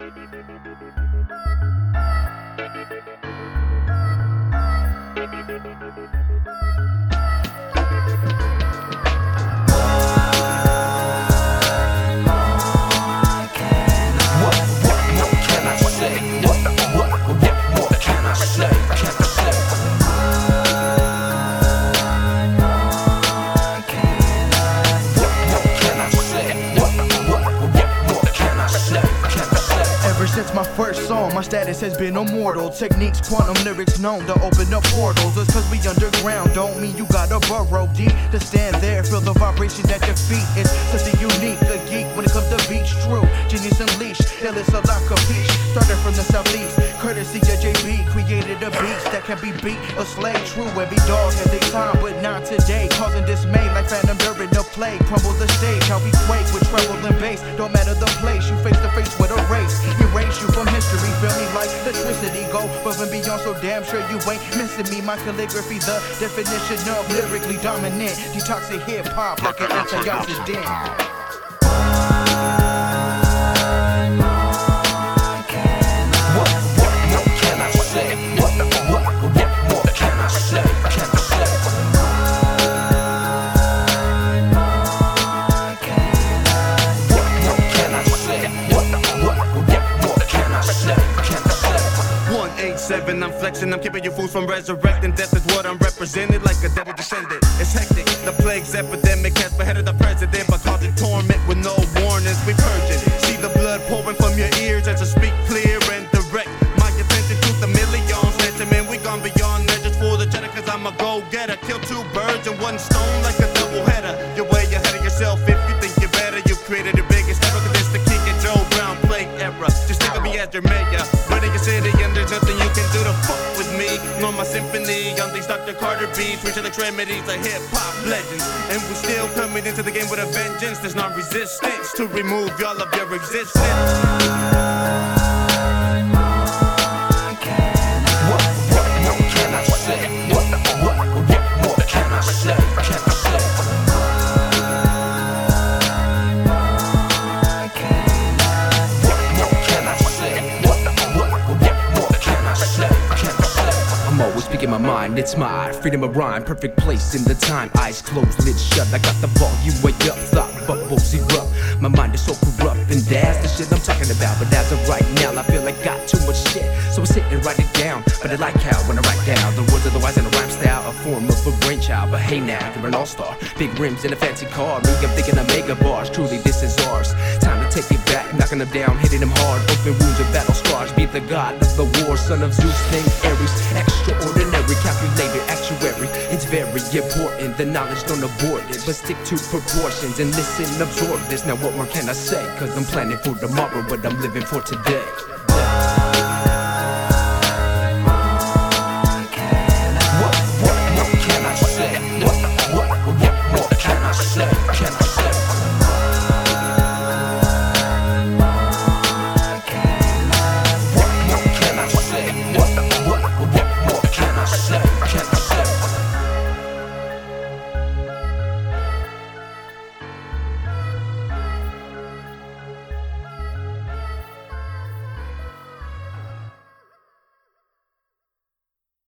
Thank you. My first song, my status has been immortal. Techniques, quantum lyrics known to open up portals. Just cause we underground don't mean you gotta burrow deep to stand there. Feel the vibration at your feet. It's such a unique, a geek when it comes to beats. True, genius unleashed. Hell, it's a lot of peace. Started from the southeast, courtesy of JB. Created a beat that can be beat. A slave, true. Every dog has a time, but not today. Causing dismay like Phantom during the play. Crumble the stage, how we quake with treble and bass. Don't matter the place, you face to face with a race. Erase you from history, feel me like electricity. Go above and beyond, so damn sure you ain't missing me. My calligraphy, the definition of lyrically dominant. Detoxing hip hop like an antioxidant. Seven. I'm flexing, I'm keeping you fools from resurrecting. Death is what I'm represented, like a dead descendant. It's hectic. The plague's epidemic has beheaded the president, but causing torment with no warnings. We purge it. See the blood pouring from your ears as I speak clear and direct. My attention to the millions. Man, we gone beyond measures for the cheddar, cause I'm a go getter. Kill two birds in one stone like a double header. You're way ahead of yourself if you think you're better. You created the biggest error, cause it's the king and Joe Brown plague era. Just think of me as your mayor. Running your city, Dr. Carter beats, reaching the remedies of hip hop legends. And we're still coming into the game with a vengeance. There's no resistance to remove y'all of your existence. Speaking my mind, it's my freedom of rhyme, perfect place in the time. Eyes closed, lids shut. I got the volume way up, thought bubbles erupt. My mind is so corrupt, and that's the shit I'm talking about. But as of right now, I feel like I got too much shit, so I sit and write it down. But I like how when I write down the words of the wise in a rhyme style, a form of a brainchild. But hey now, you're an all-star, big rims in a fancy car. Me, I'm thinking of mega bars. Truly, this is ours. Time take it back, knocking them down, hitting them hard. Open wounds and battle scars. Be the god of the war, son of Zeus, named Ares. Extraordinary, calculated actuary. It's very important. The knowledge don't abort it, but stick to proportions and listen, absorb this. Now, what more can I say? Cause I'm planning for tomorrow, but I'm living for today.